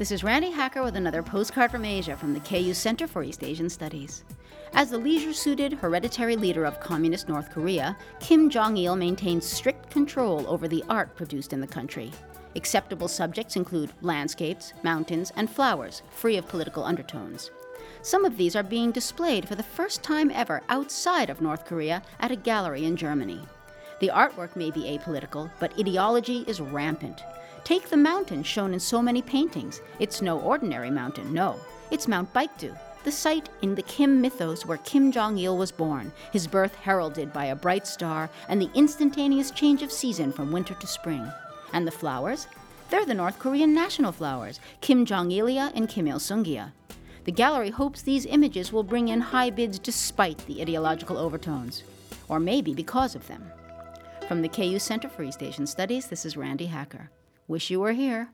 This is Randi Hacker with another postcard from Asia from the KU Center for East Asian Studies. As the leisure suited hereditary leader of Communist North Korea, Kim Jong il maintains strict control over the art produced in the country. Acceptable subjects include landscapes, mountains, and flowers, free of political undertones. Some of these are being displayed for the first time ever outside of North Korea at a gallery in Germany. The artwork may be apolitical, but ideology is rampant. Take the mountain shown in so many paintings. It's no ordinary mountain, no. It's Mount Baekdu, the site in the Kim mythos where Kim Jong il was born, his birth heralded by a bright star and the instantaneous change of season from winter to spring. And the flowers? They're the North Korean national flowers, kimjongilia and kimilsungia. The gallery hopes these images will bring in high bids despite the ideological overtones, or maybe because of them. From the KU Center for East Asian Studies, this is Randi Hacker. Wish you were here.